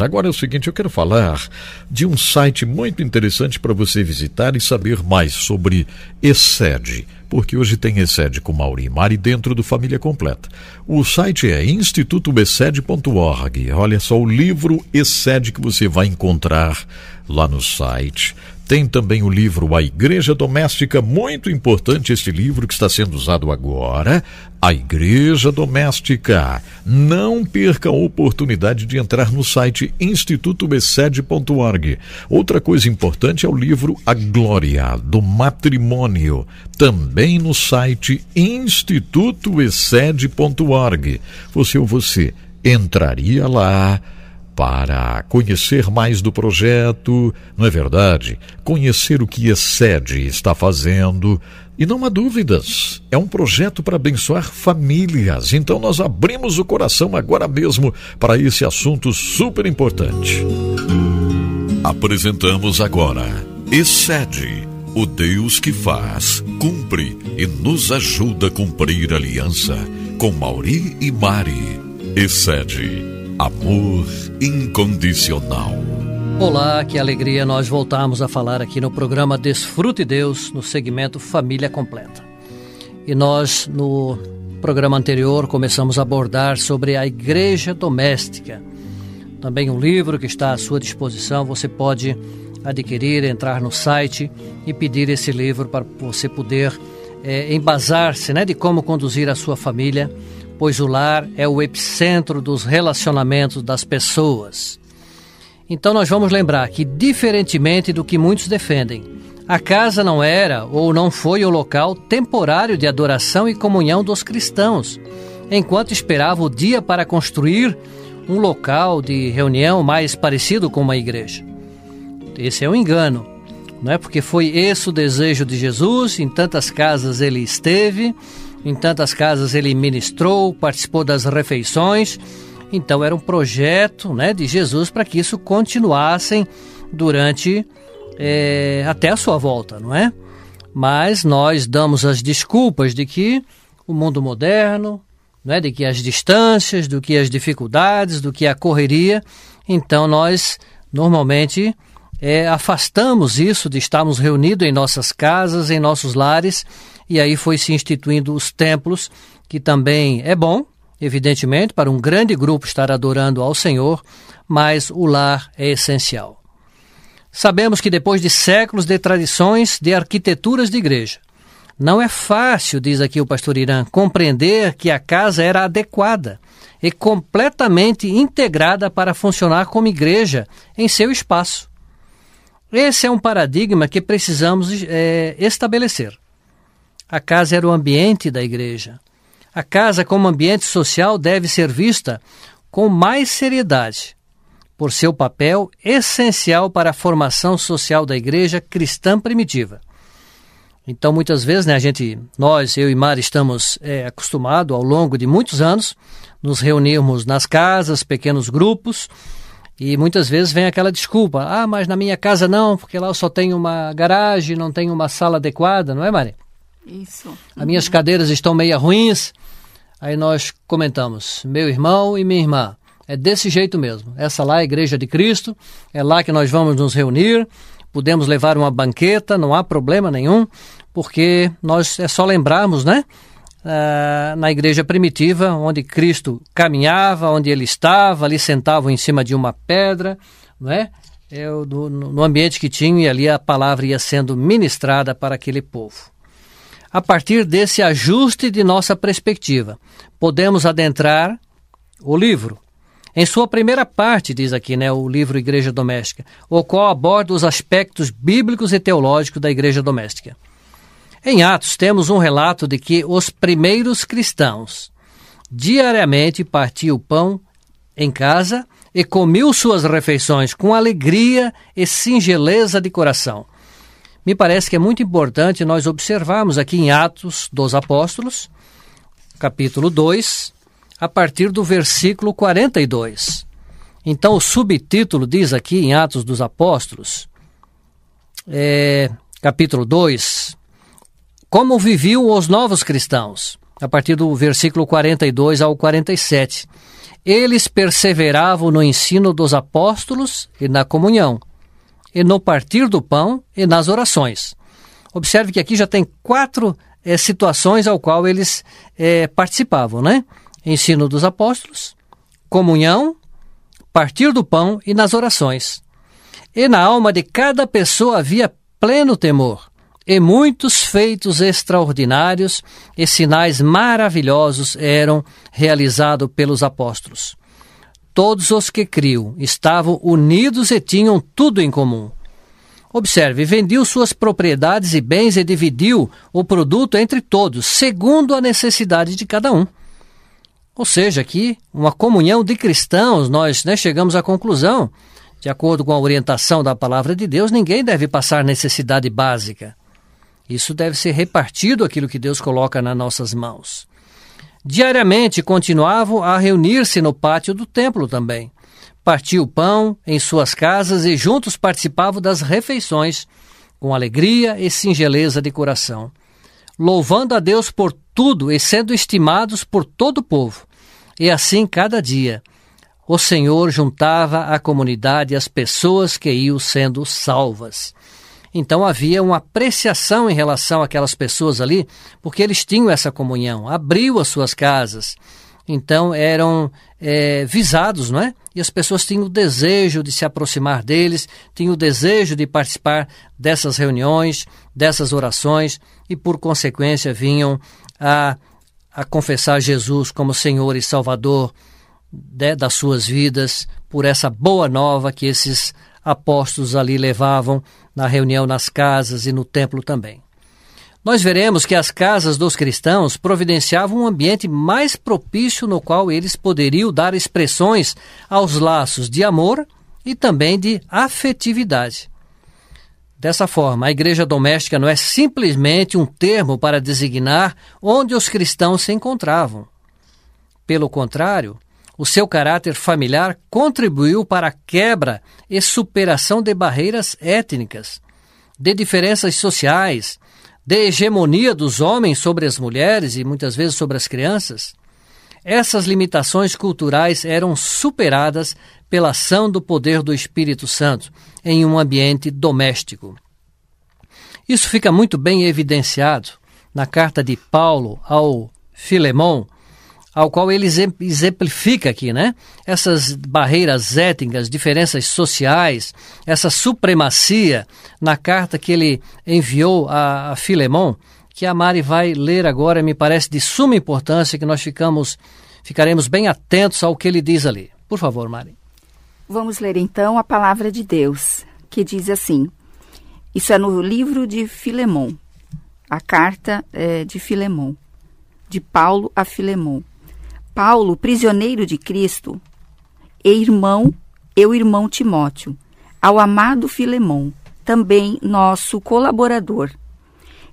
Agora é o seguinte, eu quero falar de um site muito interessante para você visitar e saber mais sobre Excede, porque hoje tem Excede com Mauri e dentro do Família Completa. O site é institutoexcede.org. Olha só o livro Excede que você vai encontrar lá no site. Tem também o livro A Igreja Doméstica, muito importante este livro que está sendo usado agora. A Igreja Doméstica. Não perca a oportunidade de entrar no site institutobecede.org. Outra coisa importante é o livro A Glória do Matrimônio, também no site institutoexcede.org. Você ou você entraria lá para conhecer mais do projeto, não é verdade? Conhecer o que Excede está fazendo. E não há dúvidas, é um projeto para abençoar famílias. Então nós abrimos o coração agora mesmo para esse assunto super importante. Apresentamos agora Excede, o Deus que faz, cumpre e nos ajuda a cumprir a aliança com Mauri e Mari. Excede Amor incondicional. Olá, que alegria nós voltarmos a falar aqui no programa Desfrute Deus, no segmento Família Completa. E nós, no programa anterior, começamos a abordar sobre a igreja doméstica. Também um livro que está à sua disposição, você pode adquirir, entrar no site e pedir esse livro para você poder é, embasar-se né, de como conduzir a sua família pois o lar é o epicentro dos relacionamentos das pessoas. Então nós vamos lembrar que, diferentemente do que muitos defendem, a casa não era ou não foi o local temporário de adoração e comunhão dos cristãos, enquanto esperava o dia para construir um local de reunião mais parecido com uma igreja. Esse é um engano, não é? Porque foi esse o desejo de Jesus, em tantas casas ele esteve, em tantas casas ele ministrou, participou das refeições. Então era um projeto né, de Jesus para que isso continuassem durante é, até a sua volta, não é? Mas nós damos as desculpas de que o mundo moderno, é, de que as distâncias, do que as dificuldades, do que a correria, então nós normalmente é, afastamos isso de estarmos reunidos em nossas casas, em nossos lares, e aí foi se instituindo os templos, que também é bom, evidentemente, para um grande grupo estar adorando ao Senhor, mas o lar é essencial. Sabemos que depois de séculos de tradições de arquiteturas de igreja, não é fácil, diz aqui o pastor Irã, compreender que a casa era adequada e completamente integrada para funcionar como igreja em seu espaço. Esse é um paradigma que precisamos é, estabelecer. A casa era o ambiente da igreja. A casa, como ambiente social, deve ser vista com mais seriedade, por seu papel essencial para a formação social da igreja cristã primitiva. Então, muitas vezes, né, a gente, nós, eu e Mari, estamos é, acostumados ao longo de muitos anos nos reunirmos nas casas, pequenos grupos, e muitas vezes vem aquela desculpa: ah, mas na minha casa não, porque lá eu só tenho uma garagem, não tenho uma sala adequada, não é, Mari? Isso. As minhas uhum. cadeiras estão meio ruins. Aí nós comentamos, meu irmão e minha irmã. É desse jeito mesmo. Essa lá é a Igreja de Cristo, é lá que nós vamos nos reunir. Podemos levar uma banqueta, não há problema nenhum, porque nós é só lembrarmos, né? Ah, na igreja primitiva, onde Cristo caminhava, onde ele estava, ali sentava em cima de uma pedra, não é? é no, no ambiente que tinha, e ali a palavra ia sendo ministrada para aquele povo a partir desse ajuste de nossa perspectiva. Podemos adentrar o livro. Em sua primeira parte, diz aqui, né, o livro Igreja Doméstica, o qual aborda os aspectos bíblicos e teológicos da igreja doméstica. Em Atos, temos um relato de que os primeiros cristãos diariamente partiam o pão em casa e comiam suas refeições com alegria e singeleza de coração me parece que é muito importante nós observarmos aqui em Atos dos Apóstolos, capítulo 2, a partir do versículo 42. Então, o subtítulo diz aqui em Atos dos Apóstolos, é, capítulo 2, como viviam os novos cristãos, a partir do versículo 42 ao 47. eles perseveravam no ensino dos apóstolos e na comunhão, e no partir do pão e nas orações. Observe que aqui já tem quatro é, situações ao qual eles é, participavam, né? Ensino dos apóstolos, comunhão, partir do pão e nas orações. E na alma de cada pessoa havia pleno temor, e muitos feitos extraordinários e sinais maravilhosos eram realizados pelos apóstolos. Todos os que criam estavam unidos e tinham tudo em comum. Observe, vendiu suas propriedades e bens e dividiu o produto entre todos, segundo a necessidade de cada um. Ou seja, aqui, uma comunhão de cristãos, nós né, chegamos à conclusão, de acordo com a orientação da palavra de Deus, ninguém deve passar necessidade básica. Isso deve ser repartido aquilo que Deus coloca nas nossas mãos. Diariamente continuavam a reunir-se no pátio do templo também partia o pão em suas casas e juntos participavam das refeições, com alegria e singeleza de coração, louvando a Deus por tudo e sendo estimados por todo o povo. E assim cada dia o Senhor juntava à comunidade as pessoas que iam sendo salvas. Então havia uma apreciação em relação àquelas pessoas ali, porque eles tinham essa comunhão, abriu as suas casas, então eram é, visados, não é? E as pessoas tinham o desejo de se aproximar deles, tinham o desejo de participar dessas reuniões, dessas orações, e por consequência vinham a, a confessar Jesus como Senhor e Salvador de, das suas vidas, por essa boa nova que esses apóstolos ali levavam na reunião nas casas e no templo também nós veremos que as casas dos cristãos providenciavam um ambiente mais propício no qual eles poderiam dar expressões aos laços de amor e também de afetividade. Dessa forma, a igreja doméstica não é simplesmente um termo para designar onde os cristãos se encontravam. Pelo contrário, o seu caráter familiar contribuiu para a quebra e superação de barreiras étnicas, de diferenças sociais, de hegemonia dos homens sobre as mulheres e muitas vezes sobre as crianças, essas limitações culturais eram superadas pela ação do poder do Espírito Santo em um ambiente doméstico. Isso fica muito bem evidenciado na carta de Paulo ao Filemão, ao qual ele exemplifica aqui, né? Essas barreiras étnicas, diferenças sociais, essa supremacia na carta que ele enviou a, a Filemon, que a Mari vai ler agora, me parece de suma importância que nós ficamos ficaremos bem atentos ao que ele diz ali. Por favor, Mari. Vamos ler então a palavra de Deus, que diz assim: Isso é no livro de Filemon, a carta é, de Filemon, de Paulo a Filemon. Paulo, prisioneiro de Cristo, e irmão, eu irmão Timóteo, ao amado Filemão, também nosso colaborador,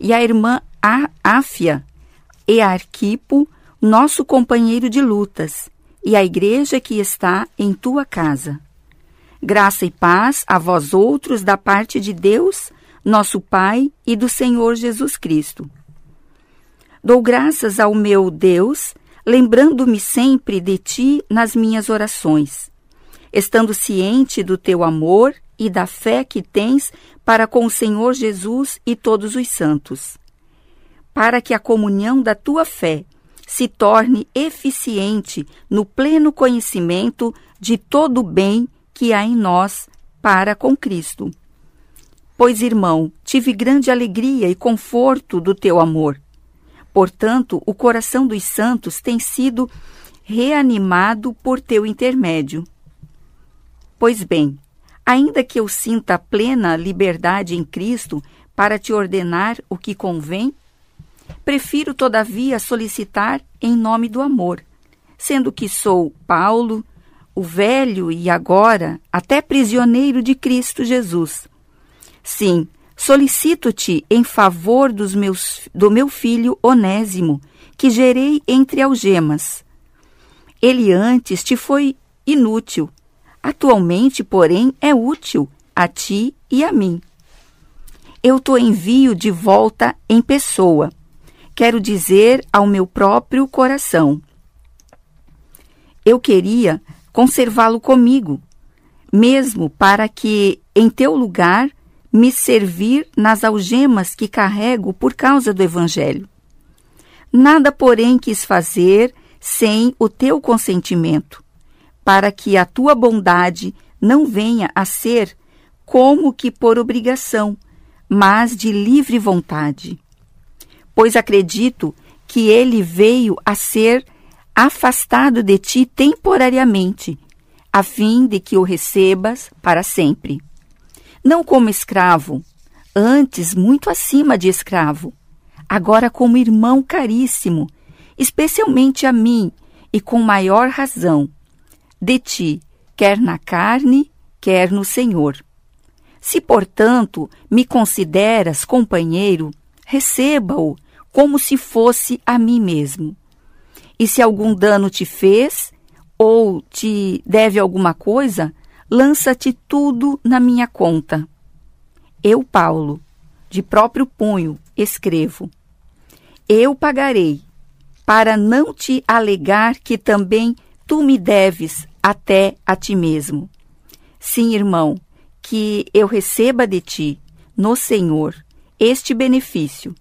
e a irmã Áfia e Arquipo, nosso companheiro de lutas, e a igreja que está em tua casa. Graça e paz a vós outros da parte de Deus, nosso Pai e do Senhor Jesus Cristo. Dou graças ao meu Deus lembrando-me sempre de ti nas minhas orações, estando ciente do teu amor e da fé que tens para com o Senhor Jesus e todos os santos, para que a comunhão da tua fé se torne eficiente no pleno conhecimento de todo o bem que há em nós para com Cristo. Pois, irmão, tive grande alegria e conforto do teu amor Portanto, o coração dos santos tem sido reanimado por teu intermédio. Pois bem, ainda que eu sinta plena liberdade em Cristo para te ordenar o que convém, prefiro, todavia, solicitar em nome do amor, sendo que sou Paulo, o velho e agora até prisioneiro de Cristo Jesus. Sim, Solicito-te em favor dos meus, do meu filho Onésimo, que gerei entre algemas. Ele antes te foi inútil, atualmente, porém, é útil a ti e a mim. Eu te envio de volta em pessoa. Quero dizer ao meu próprio coração. eu queria conservá-lo comigo, mesmo para que, em teu lugar, me servir nas algemas que carrego por causa do Evangelho. Nada, porém, quis fazer sem o teu consentimento, para que a tua bondade não venha a ser como que por obrigação, mas de livre vontade. Pois acredito que ele veio a ser afastado de ti temporariamente, a fim de que o recebas para sempre. Não como escravo, antes muito acima de escravo, agora como irmão caríssimo, especialmente a mim e com maior razão, de ti, quer na carne, quer no Senhor. Se, portanto, me consideras companheiro, receba-o como se fosse a mim mesmo. E se algum dano te fez, ou te deve alguma coisa, lança-te tudo na minha conta. Eu, Paulo, de próprio punho, escrevo: Eu pagarei, para não te alegar que também tu me deves até a ti mesmo. Sim, irmão, que eu receba de ti, no Senhor, este benefício.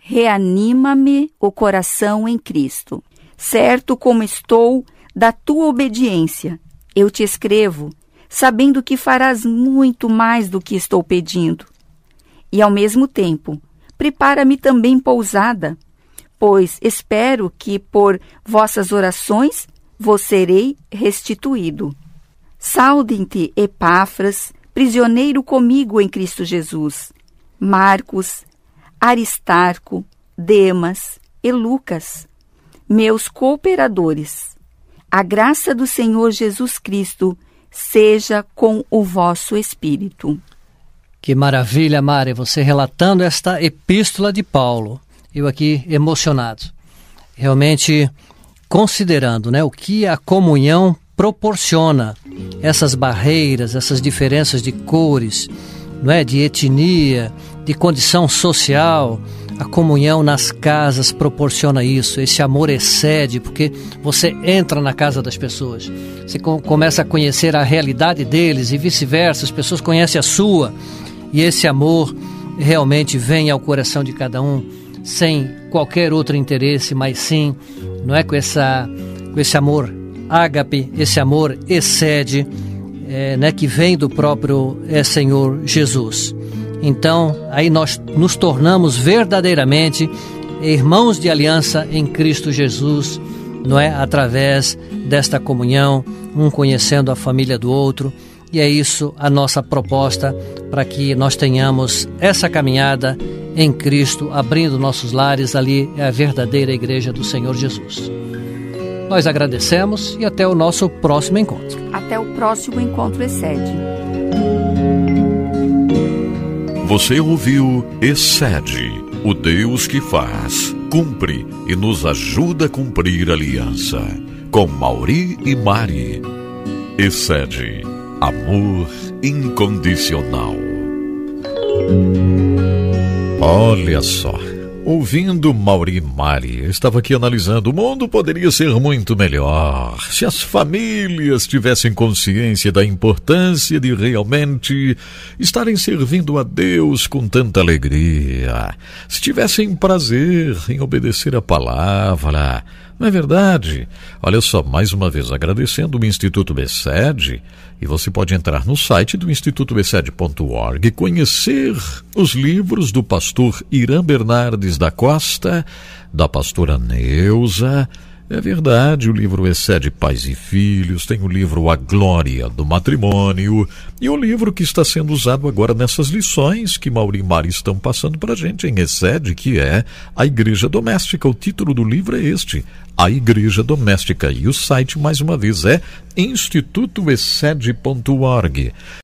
Reanima-me o coração em Cristo. Certo como estou da tua obediência, eu te escrevo, sabendo que farás muito mais do que estou pedindo. E ao mesmo tempo, prepara-me também pousada, pois espero que por vossas orações vos serei restituído. Saudem-te, Epáfras, prisioneiro comigo em Cristo Jesus, Marcos, Aristarco, Demas e Lucas, meus cooperadores. A graça do Senhor Jesus Cristo seja com o vosso espírito. Que maravilha, Mari, você relatando esta epístola de Paulo. Eu aqui emocionado. Realmente considerando, né, o que a comunhão proporciona, essas barreiras, essas diferenças de cores, não é, de etnia, de condição social, a comunhão nas casas proporciona isso, esse amor excede, porque você entra na casa das pessoas, você começa a conhecer a realidade deles e vice-versa, as pessoas conhecem a sua, e esse amor realmente vem ao coração de cada um, sem qualquer outro interesse, mas sim, não é com, essa, com esse amor ágape, esse amor excede, é, né, que vem do próprio é, Senhor Jesus. Então, aí nós nos tornamos verdadeiramente irmãos de aliança em Cristo Jesus, não é? Através desta comunhão, um conhecendo a família do outro. E é isso a nossa proposta para que nós tenhamos essa caminhada em Cristo, abrindo nossos lares. Ali é a verdadeira igreja do Senhor Jesus. Nós agradecemos e até o nosso próximo encontro. Até o próximo encontro excede. Você ouviu Excede, o Deus que faz, cumpre e nos ajuda a cumprir a aliança. Com Mauri e Mari. Excede, amor incondicional. Olha só. Ouvindo Mauri Mari, estava aqui analisando. O mundo poderia ser muito melhor se as famílias tivessem consciência da importância de realmente estarem servindo a Deus com tanta alegria. Se tivessem prazer em obedecer a palavra. Não é verdade? Olha só, mais uma vez agradecendo o Instituto Bessed e você pode entrar no site do institutobeced.org e conhecer os livros do pastor Irã Bernardes da Costa, da pastora Neuza. É verdade, o livro Excede Pais e Filhos, tem o livro A Glória do Matrimônio e o livro que está sendo usado agora nessas lições que Mauri e Mari estão passando para a gente em Excede, que é A Igreja Doméstica. O título do livro é este, a Igreja Doméstica. E o site, mais uma vez, é institutoexcede.org.